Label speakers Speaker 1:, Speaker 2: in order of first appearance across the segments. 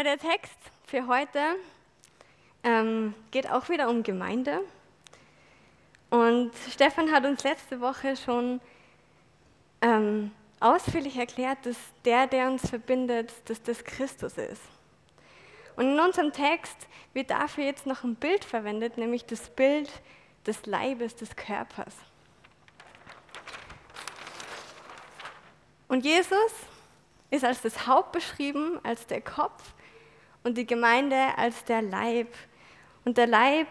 Speaker 1: Ja, der Text für heute ähm, geht auch wieder um Gemeinde. Und Stefan hat uns letzte Woche schon ähm, ausführlich erklärt, dass der, der uns verbindet, dass das Christus ist. Und in unserem Text wird dafür jetzt noch ein Bild verwendet, nämlich das Bild des Leibes, des Körpers. Und Jesus ist als das Haupt beschrieben, als der Kopf und die Gemeinde als der Leib. Und der Leib,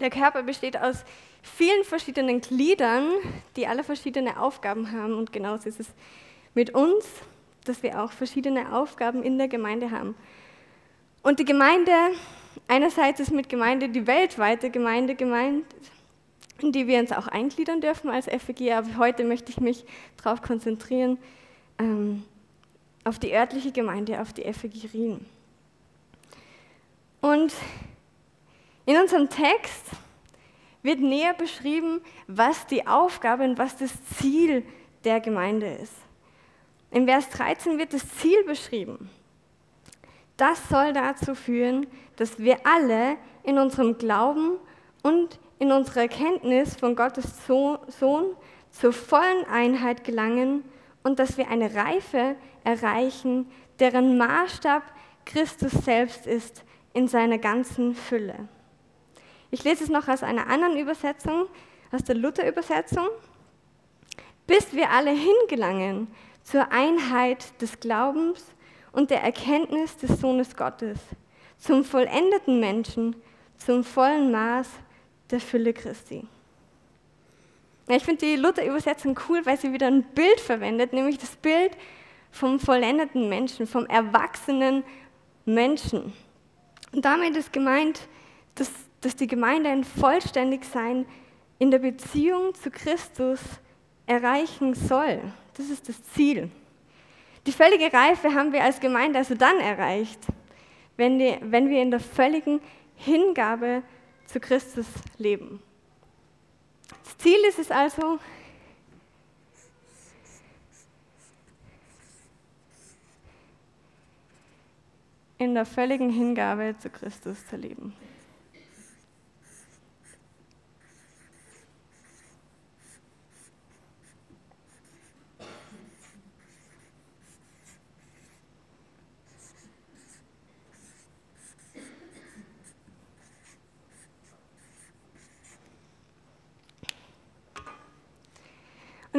Speaker 1: der Körper besteht aus vielen verschiedenen Gliedern, die alle verschiedene Aufgaben haben. Und genauso ist es mit uns, dass wir auch verschiedene Aufgaben in der Gemeinde haben. Und die Gemeinde, einerseits ist mit Gemeinde die weltweite Gemeinde gemeint, in die wir uns auch eingliedern dürfen als FEG, aber heute möchte ich mich darauf konzentrieren, ähm, auf die örtliche Gemeinde, auf die FEG Rien. Und in unserem Text wird näher beschrieben, was die Aufgabe und was das Ziel der Gemeinde ist. Im Vers 13 wird das Ziel beschrieben. Das soll dazu führen, dass wir alle in unserem Glauben und in unserer Erkenntnis von Gottes Sohn zur vollen Einheit gelangen und dass wir eine Reife erreichen, deren Maßstab Christus selbst ist in seiner ganzen Fülle. Ich lese es noch aus einer anderen Übersetzung, aus der Luther-Übersetzung. Bis wir alle hingelangen zur Einheit des Glaubens und der Erkenntnis des Sohnes Gottes, zum vollendeten Menschen, zum vollen Maß der Fülle Christi. Ich finde die Luther-Übersetzung cool, weil sie wieder ein Bild verwendet, nämlich das Bild vom vollendeten Menschen, vom erwachsenen Menschen. Und damit ist gemeint, dass dass die Gemeinde ein Vollständigsein in der Beziehung zu Christus erreichen soll. Das ist das Ziel. Die völlige Reife haben wir als Gemeinde also dann erreicht, wenn, die, wenn wir in der völligen Hingabe zu Christus leben. Das Ziel ist es also, in der völligen Hingabe zu Christus zu leben.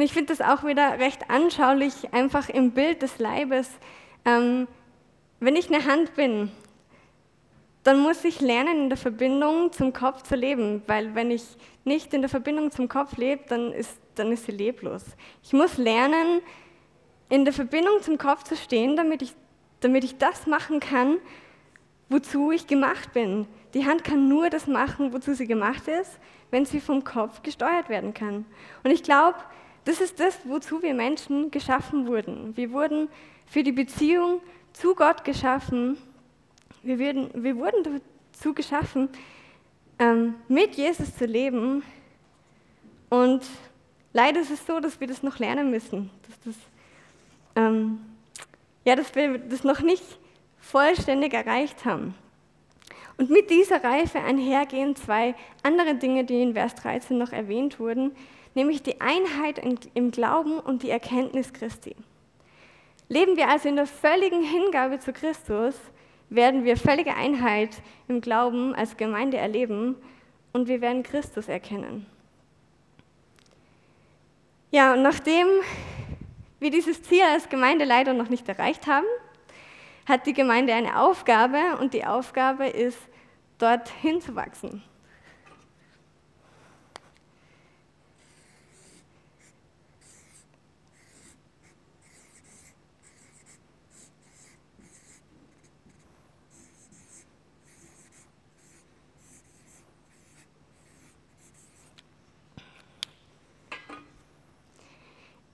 Speaker 1: Und ich finde das auch wieder recht anschaulich, einfach im Bild des Leibes. Ähm, wenn ich eine Hand bin, dann muss ich lernen, in der Verbindung zum Kopf zu leben, weil wenn ich nicht in der Verbindung zum Kopf lebe, dann ist, dann ist sie leblos. Ich muss lernen, in der Verbindung zum Kopf zu stehen, damit ich, damit ich das machen kann, wozu ich gemacht bin. Die Hand kann nur das machen, wozu sie gemacht ist, wenn sie vom Kopf gesteuert werden kann. Und ich glaube, das ist das, wozu wir Menschen geschaffen wurden. Wir wurden für die Beziehung zu Gott geschaffen. Wir, werden, wir wurden dazu geschaffen, ähm, mit Jesus zu leben. Und leider ist es so, dass wir das noch lernen müssen. Dass, das, ähm, ja, dass wir das noch nicht vollständig erreicht haben. Und mit dieser Reife einhergehen zwei andere Dinge, die in Vers 13 noch erwähnt wurden, nämlich die Einheit im Glauben und die Erkenntnis Christi. Leben wir also in der völligen Hingabe zu Christus, werden wir völlige Einheit im Glauben als Gemeinde erleben und wir werden Christus erkennen. Ja, und nachdem wir dieses Ziel als Gemeinde leider noch nicht erreicht haben, hat die Gemeinde eine Aufgabe und die Aufgabe ist, dorthin zu wachsen.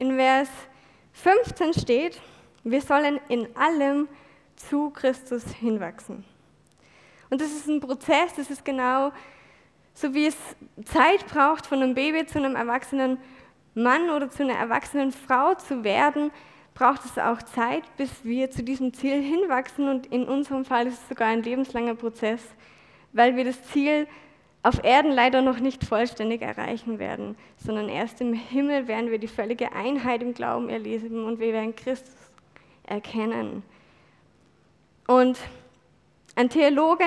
Speaker 1: In Vers 15 steht, wir sollen in allem zu Christus hinwachsen. Und das ist ein Prozess, das ist genau so, wie es Zeit braucht, von einem Baby zu einem erwachsenen Mann oder zu einer erwachsenen Frau zu werden, braucht es auch Zeit, bis wir zu diesem Ziel hinwachsen und in unserem Fall ist es sogar ein lebenslanger Prozess, weil wir das Ziel auf Erden leider noch nicht vollständig erreichen werden, sondern erst im Himmel werden wir die völlige Einheit im Glauben erlesen und wir werden Christus erkennen. Und ein Theologe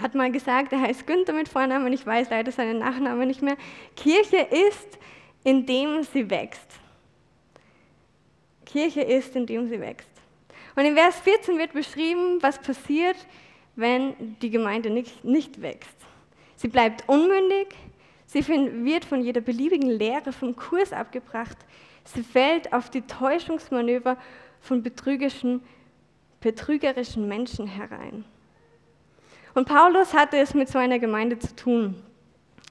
Speaker 1: hat mal gesagt, er heißt Günther mit Vornamen, ich weiß leider seinen Nachnamen nicht mehr, Kirche ist, indem sie wächst. Kirche ist, indem sie wächst. Und in Vers 14 wird beschrieben, was passiert, wenn die Gemeinde nicht, nicht wächst. Sie bleibt unmündig, sie wird von jeder beliebigen Lehre vom Kurs abgebracht, sie fällt auf die Täuschungsmanöver von betrügerischen, betrügerischen Menschen herein. Und Paulus hatte es mit so einer Gemeinde zu tun.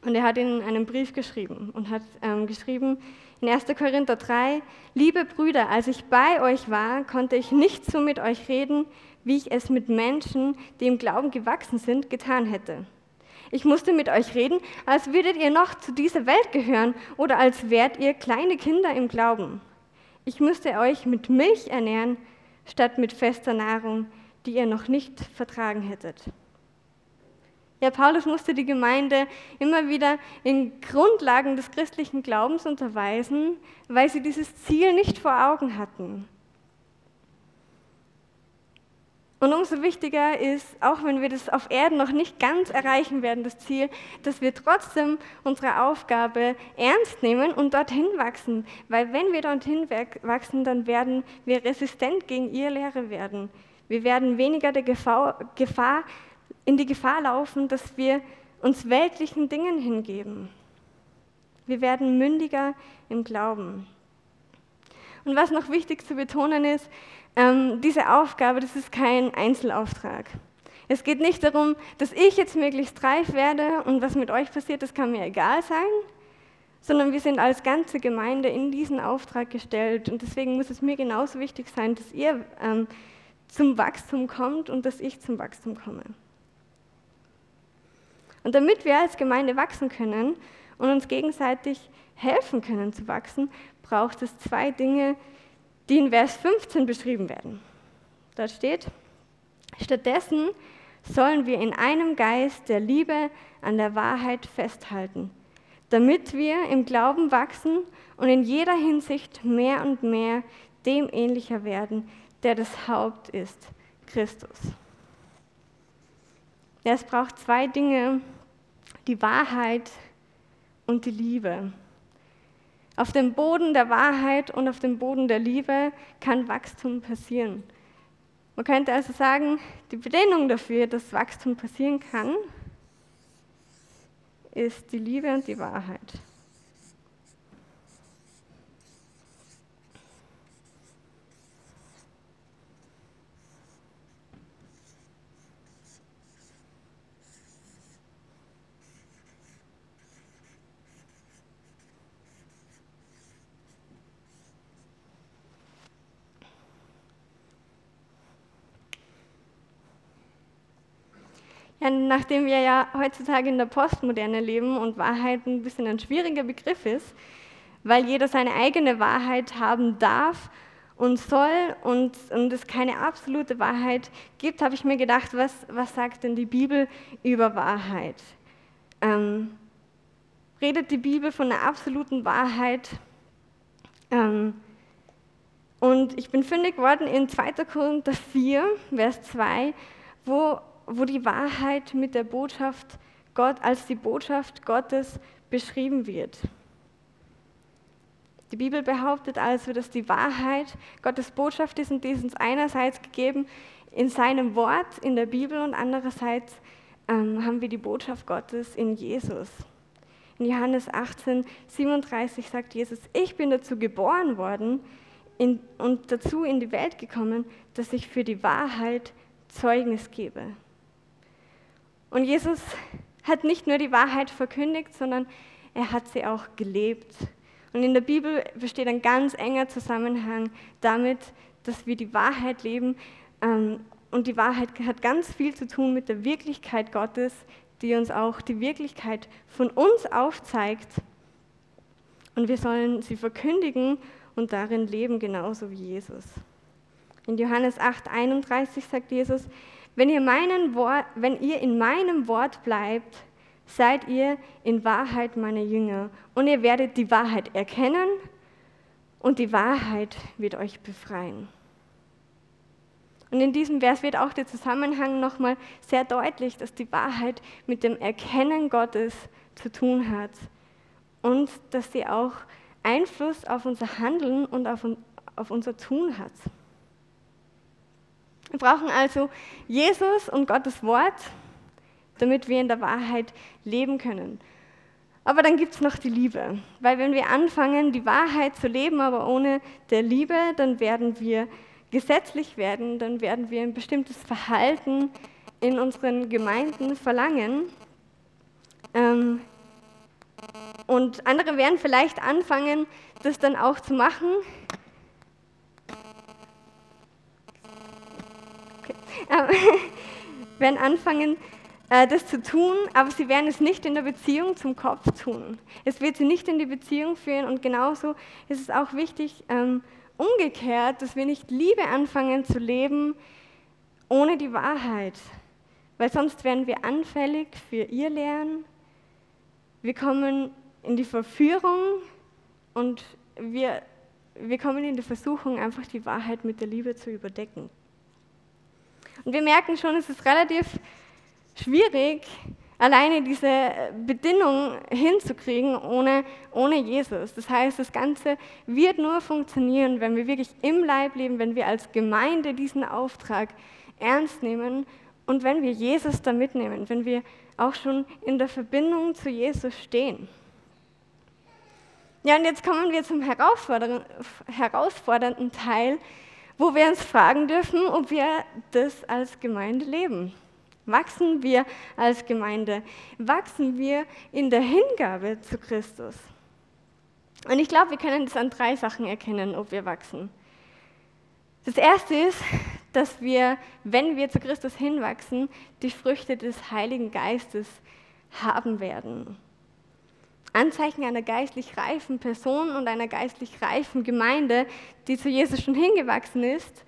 Speaker 1: Und er hat ihnen einen Brief geschrieben und hat ähm, geschrieben in 1. Korinther 3, liebe Brüder, als ich bei euch war, konnte ich nicht so mit euch reden, wie ich es mit Menschen, die im Glauben gewachsen sind, getan hätte. Ich musste mit euch reden, als würdet ihr noch zu dieser Welt gehören oder als wärt ihr kleine Kinder im Glauben. Ich musste euch mit Milch ernähren, statt mit fester Nahrung, die ihr noch nicht vertragen hättet. Ja, Paulus musste die Gemeinde immer wieder in Grundlagen des christlichen Glaubens unterweisen, weil sie dieses Ziel nicht vor Augen hatten. Und umso wichtiger ist, auch wenn wir das auf Erden noch nicht ganz erreichen werden, das Ziel, dass wir trotzdem unsere Aufgabe ernst nehmen und dorthin wachsen. Weil wenn wir dorthin wachsen, dann werden wir resistent gegen ihr Lehre werden. Wir werden weniger der Gefahr, Gefahr in die Gefahr laufen, dass wir uns weltlichen Dingen hingeben. Wir werden mündiger im Glauben. Und was noch wichtig zu betonen ist, ähm, diese Aufgabe, das ist kein Einzelauftrag. Es geht nicht darum, dass ich jetzt möglichst reif werde und was mit euch passiert, das kann mir egal sein, sondern wir sind als ganze Gemeinde in diesen Auftrag gestellt und deswegen muss es mir genauso wichtig sein, dass ihr ähm, zum Wachstum kommt und dass ich zum Wachstum komme. Und damit wir als Gemeinde wachsen können und uns gegenseitig helfen können zu wachsen, braucht es zwei Dinge, die in Vers 15 beschrieben werden. Da steht, stattdessen sollen wir in einem Geist der Liebe an der Wahrheit festhalten, damit wir im Glauben wachsen und in jeder Hinsicht mehr und mehr dem ähnlicher werden, der das Haupt ist, Christus. es braucht zwei Dinge, die Wahrheit und die Liebe. Auf dem Boden der Wahrheit und auf dem Boden der Liebe kann Wachstum passieren. Man könnte also sagen, die Bedingung dafür, dass Wachstum passieren kann, ist die Liebe und die Wahrheit. Nachdem wir ja heutzutage in der Postmoderne leben und Wahrheit ein bisschen ein schwieriger Begriff ist, weil jeder seine eigene Wahrheit haben darf und soll und, und es keine absolute Wahrheit gibt, habe ich mir gedacht, was, was sagt denn die Bibel über Wahrheit? Ähm, redet die Bibel von einer absoluten Wahrheit? Ähm, und ich bin fündig geworden in 2. Korinther 4, Vers 2, wo wo die Wahrheit mit der Botschaft Gott als die Botschaft Gottes beschrieben wird. Die Bibel behauptet also, dass die Wahrheit Gottes Botschaft ist und die ist uns einerseits gegeben in seinem Wort in der Bibel und andererseits ähm, haben wir die Botschaft Gottes in Jesus. In Johannes 18, 37 sagt Jesus, ich bin dazu geboren worden in, und dazu in die Welt gekommen, dass ich für die Wahrheit Zeugnis gebe. Und Jesus hat nicht nur die Wahrheit verkündigt, sondern er hat sie auch gelebt. Und in der Bibel besteht ein ganz enger Zusammenhang damit, dass wir die Wahrheit leben. Ähm, und die Wahrheit hat ganz viel zu tun mit der Wirklichkeit Gottes, die uns auch die Wirklichkeit von uns aufzeigt. Und wir sollen sie verkündigen und darin leben, genauso wie Jesus. In Johannes 8, 31 sagt Jesus, wenn ihr, Wort, wenn ihr in meinem Wort bleibt, seid ihr in Wahrheit meine Jünger und ihr werdet die Wahrheit erkennen und die Wahrheit wird euch befreien. Und in diesem Vers wird auch der Zusammenhang nochmal sehr deutlich, dass die Wahrheit mit dem Erkennen Gottes zu tun hat und dass sie auch Einfluss auf unser Handeln und auf, auf unser Tun hat. Wir brauchen also Jesus und Gottes Wort, damit wir in der Wahrheit leben können. Aber dann gibt es noch die Liebe, weil wenn wir anfangen, die Wahrheit zu leben, aber ohne der Liebe, dann werden wir gesetzlich werden, dann werden wir ein bestimmtes Verhalten in unseren Gemeinden verlangen. Ähm, und andere werden vielleicht anfangen, das dann auch zu machen. Okay. Äh, werden anfangen, äh, das zu tun, aber sie werden es nicht in der Beziehung zum Kopf tun. Es wird sie nicht in die Beziehung führen und genauso ist es auch wichtig, ähm, umgekehrt, dass wir nicht Liebe anfangen zu leben ohne die Wahrheit, weil sonst werden wir anfällig für ihr Lernen. Wir kommen in die Verführung und wir, wir kommen in die Versuchung, einfach die Wahrheit mit der Liebe zu überdecken. Und wir merken schon, es ist relativ schwierig, alleine diese Bedingung hinzukriegen ohne, ohne Jesus. Das heißt, das Ganze wird nur funktionieren, wenn wir wirklich im Leib leben, wenn wir als Gemeinde diesen Auftrag ernst nehmen und wenn wir Jesus da mitnehmen, wenn wir auch schon in der Verbindung zu Jesus stehen. Ja, und jetzt kommen wir zum herausfordernden Teil, wo wir uns fragen dürfen, ob wir das als Gemeinde leben. Wachsen wir als Gemeinde? Wachsen wir in der Hingabe zu Christus? Und ich glaube, wir können das an drei Sachen erkennen, ob wir wachsen. Das erste ist, dass wir, wenn wir zu Christus hinwachsen, die Früchte des Heiligen Geistes haben werden. Anzeichen einer geistlich reifen Person und einer geistlich reifen Gemeinde, die zu Jesus schon hingewachsen ist,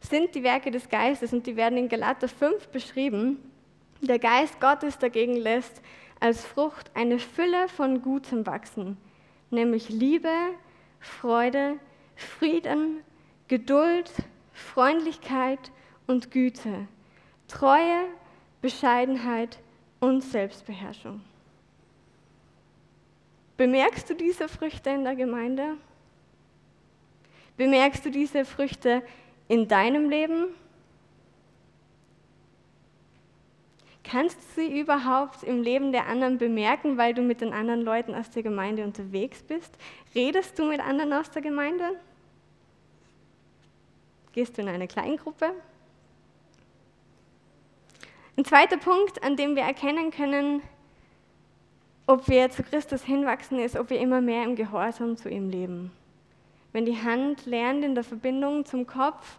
Speaker 1: sind die Werke des Geistes und die werden in Galater 5 beschrieben. Der Geist Gottes dagegen lässt als Frucht eine Fülle von Gutem wachsen, nämlich Liebe, Freude, Frieden, Geduld, Freundlichkeit und Güte, Treue, Bescheidenheit und Selbstbeherrschung. Bemerkst du diese Früchte in der Gemeinde? Bemerkst du diese Früchte in deinem Leben? Kannst du sie überhaupt im Leben der anderen bemerken, weil du mit den anderen Leuten aus der Gemeinde unterwegs bist? Redest du mit anderen aus der Gemeinde? Gehst du in eine Kleingruppe? Ein zweiter Punkt, an dem wir erkennen können, ob wir zu Christus hinwachsen, ist, ob wir immer mehr im Gehorsam zu ihm leben. Wenn die Hand lernt, in der Verbindung zum Kopf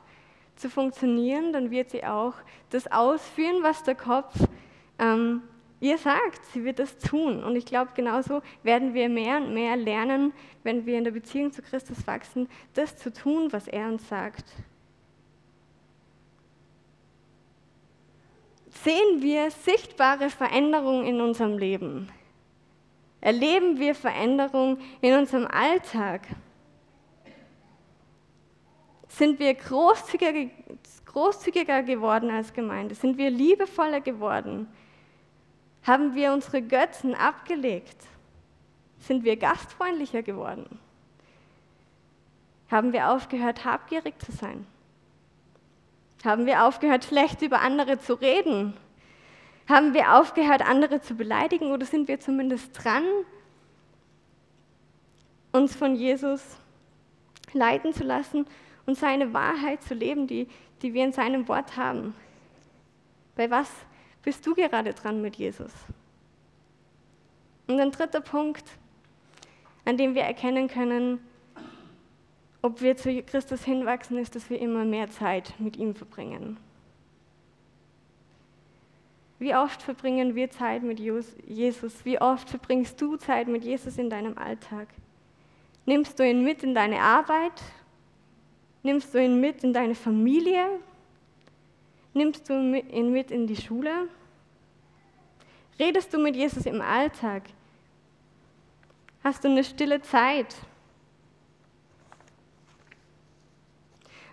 Speaker 1: zu funktionieren, dann wird sie auch das ausführen, was der Kopf ähm, ihr sagt. Sie wird das tun. Und ich glaube, genauso werden wir mehr und mehr lernen, wenn wir in der Beziehung zu Christus wachsen, das zu tun, was er uns sagt. Sehen wir sichtbare Veränderungen in unserem Leben? Erleben wir Veränderungen in unserem Alltag? Sind wir großzügiger, großzügiger geworden als Gemeinde? Sind wir liebevoller geworden? Haben wir unsere Götzen abgelegt? Sind wir gastfreundlicher geworden? Haben wir aufgehört, habgierig zu sein? Haben wir aufgehört, schlecht über andere zu reden? Haben wir aufgehört, andere zu beleidigen oder sind wir zumindest dran, uns von Jesus leiten zu lassen und seine Wahrheit zu leben, die, die wir in seinem Wort haben? Bei was bist du gerade dran mit Jesus? Und ein dritter Punkt, an dem wir erkennen können, ob wir zu Christus hinwachsen, ist, dass wir immer mehr Zeit mit ihm verbringen. Wie oft verbringen wir Zeit mit Jesus? Wie oft verbringst du Zeit mit Jesus in deinem Alltag? Nimmst du ihn mit in deine Arbeit? Nimmst du ihn mit in deine Familie? Nimmst du ihn mit in die Schule? Redest du mit Jesus im Alltag? Hast du eine stille Zeit?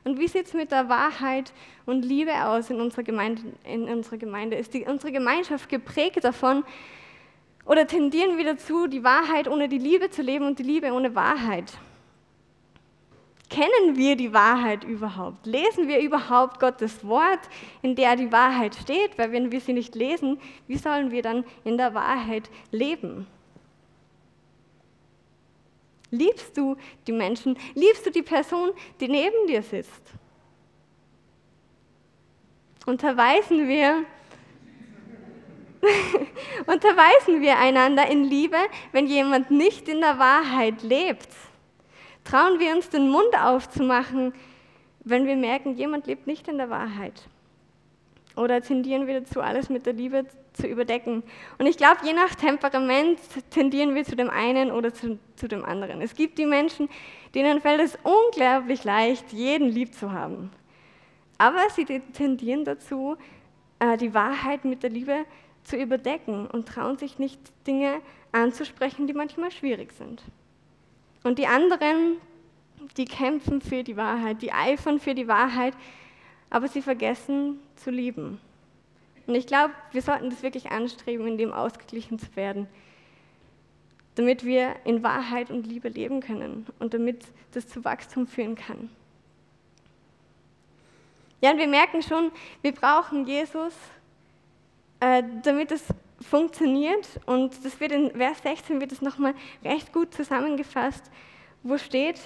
Speaker 1: Und wie sieht es mit der Wahrheit und Liebe aus in unserer Gemeinde? In unserer Gemeinde? Ist die, unsere Gemeinschaft geprägt davon oder tendieren wir dazu, die Wahrheit ohne die Liebe zu leben und die Liebe ohne Wahrheit? Kennen wir die Wahrheit überhaupt? Lesen wir überhaupt Gottes Wort, in der die Wahrheit steht? Weil wenn wir sie nicht lesen, wie sollen wir dann in der Wahrheit leben? Liebst du die Menschen? Liebst du die Person, die neben dir sitzt? Unterweisen wir, unterweisen wir einander in Liebe, wenn jemand nicht in der Wahrheit lebt? Trauen wir uns den Mund aufzumachen, wenn wir merken, jemand lebt nicht in der Wahrheit? Oder tendieren wir dazu, alles mit der Liebe zu überdecken? Und ich glaube, je nach Temperament tendieren wir zu dem einen oder zu, zu dem anderen. Es gibt die Menschen, denen fällt es unglaublich leicht, jeden lieb zu haben. Aber sie tendieren dazu, äh, die Wahrheit mit der Liebe zu überdecken und trauen sich nicht, Dinge anzusprechen, die manchmal schwierig sind. Und die anderen, die kämpfen für die Wahrheit, die eifern für die Wahrheit, aber sie vergessen zu lieben. Und ich glaube, wir sollten das wirklich anstreben, in dem ausgeglichen zu werden, damit wir in Wahrheit und Liebe leben können und damit das zu Wachstum führen kann. Ja, und wir merken schon, wir brauchen Jesus, äh, damit es funktioniert. Und das wird in Vers 16 wird es nochmal recht gut zusammengefasst, wo steht,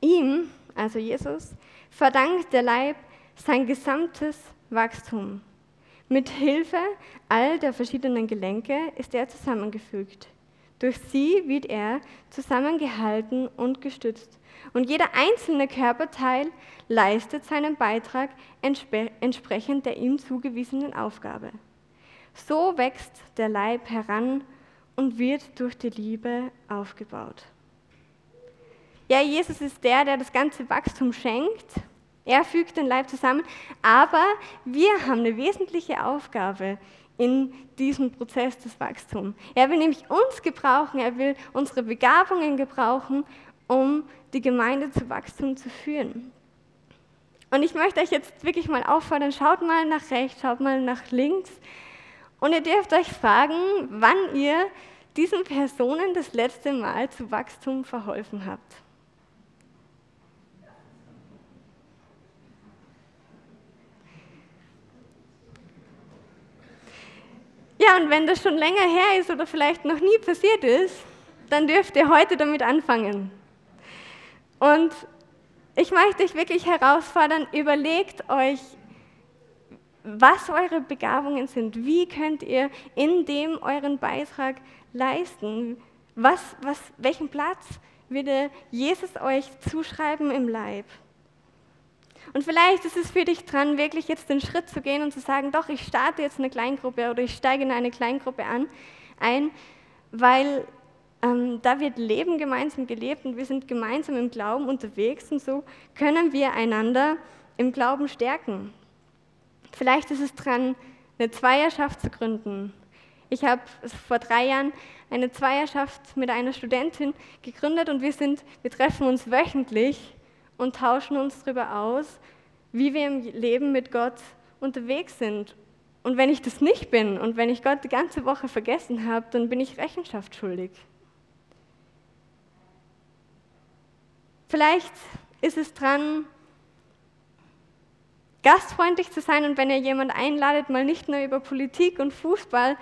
Speaker 1: ihm, also Jesus, verdankt der Leib sein gesamtes Wachstum. Mit Hilfe all der verschiedenen Gelenke ist er zusammengefügt. Durch sie wird er zusammengehalten und gestützt. Und jeder einzelne Körperteil leistet seinen Beitrag entsprechend der ihm zugewiesenen Aufgabe. So wächst der Leib heran und wird durch die Liebe aufgebaut. Ja, Jesus ist der, der das ganze Wachstum schenkt. Er fügt den Leib zusammen, aber wir haben eine wesentliche Aufgabe in diesem Prozess des Wachstums. Er will nämlich uns gebrauchen, er will unsere Begabungen gebrauchen, um die Gemeinde zu Wachstum zu führen. Und ich möchte euch jetzt wirklich mal auffordern, schaut mal nach rechts, schaut mal nach links und ihr dürft euch fragen, wann ihr diesen Personen das letzte Mal zu Wachstum verholfen habt. Ja, und wenn das schon länger her ist oder vielleicht noch nie passiert ist, dann dürft ihr heute damit anfangen. Und ich möchte euch wirklich herausfordern, überlegt euch, was eure Begabungen sind. Wie könnt ihr in dem euren Beitrag leisten? Was, was, welchen Platz würde Jesus euch zuschreiben im Leib? Und vielleicht ist es für dich dran, wirklich jetzt den Schritt zu gehen und zu sagen, doch, ich starte jetzt eine Kleingruppe oder ich steige in eine Kleingruppe an, ein, weil ähm, da wird Leben gemeinsam gelebt und wir sind gemeinsam im Glauben unterwegs und so können wir einander im Glauben stärken. Vielleicht ist es dran, eine Zweierschaft zu gründen. Ich habe vor drei Jahren eine Zweierschaft mit einer Studentin gegründet und wir, sind, wir treffen uns wöchentlich und tauschen uns darüber aus, wie wir im Leben mit Gott unterwegs sind. Und wenn ich das nicht bin und wenn ich Gott die ganze Woche vergessen habe, dann bin ich Rechenschaft schuldig. Vielleicht ist es dran, gastfreundlich zu sein und wenn ihr jemand einladet, mal nicht nur über Politik und Fußball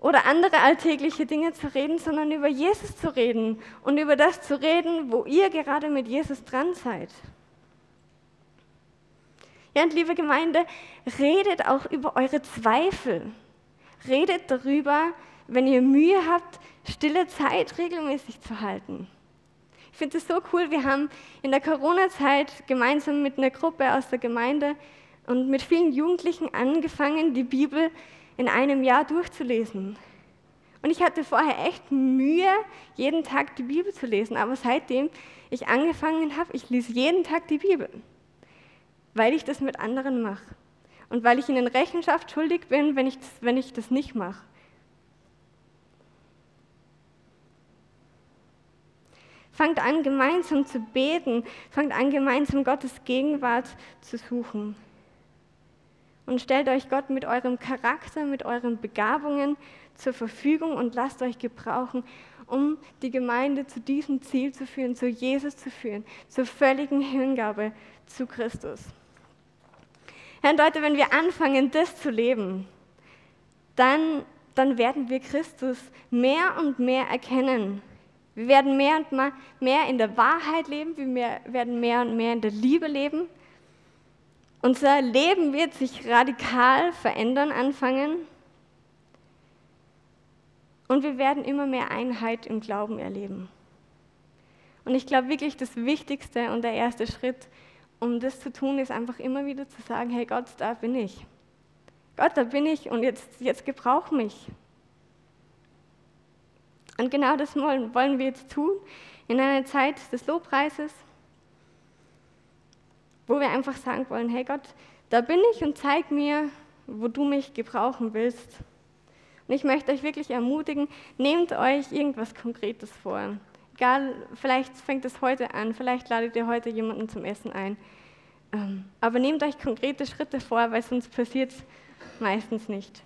Speaker 1: oder andere alltägliche Dinge zu reden, sondern über Jesus zu reden und über das zu reden, wo ihr gerade mit Jesus dran seid. Ja, und liebe Gemeinde, redet auch über eure Zweifel. Redet darüber, wenn ihr Mühe habt, stille Zeit regelmäßig zu halten. Ich finde es so cool, wir haben in der Corona-Zeit gemeinsam mit einer Gruppe aus der Gemeinde und mit vielen Jugendlichen angefangen, die Bibel in einem Jahr durchzulesen. Und ich hatte vorher echt Mühe, jeden Tag die Bibel zu lesen. Aber seitdem ich angefangen habe, ich lese jeden Tag die Bibel, weil ich das mit anderen mache. Und weil ich ihnen Rechenschaft schuldig bin, wenn ich das, wenn ich das nicht mache. Fangt an, gemeinsam zu beten. Fangt an, gemeinsam Gottes Gegenwart zu suchen. Und stellt euch Gott mit eurem Charakter, mit euren Begabungen zur Verfügung und lasst euch gebrauchen, um die Gemeinde zu diesem Ziel zu führen, zu Jesus zu führen, zur völligen Hingabe zu Christus. Herr Leute, wenn wir anfangen, das zu leben, dann, dann werden wir Christus mehr und mehr erkennen. Wir werden mehr und mehr in der Wahrheit leben, wir werden mehr und mehr in der Liebe leben. Unser Leben wird sich radikal verändern anfangen und wir werden immer mehr Einheit im Glauben erleben. Und ich glaube wirklich, das Wichtigste und der erste Schritt, um das zu tun, ist einfach immer wieder zu sagen, hey Gott, da bin ich. Gott, da bin ich und jetzt, jetzt gebrauch mich. Und genau das wollen, wollen wir jetzt tun in einer Zeit des Lobpreises, wo wir einfach sagen wollen, hey Gott, da bin ich und zeig mir, wo du mich gebrauchen willst. Und ich möchte euch wirklich ermutigen, nehmt euch irgendwas Konkretes vor. Egal, vielleicht fängt es heute an, vielleicht ladet ihr heute jemanden zum Essen ein. Ähm, aber nehmt euch konkrete Schritte vor, weil sonst passiert es meistens nicht.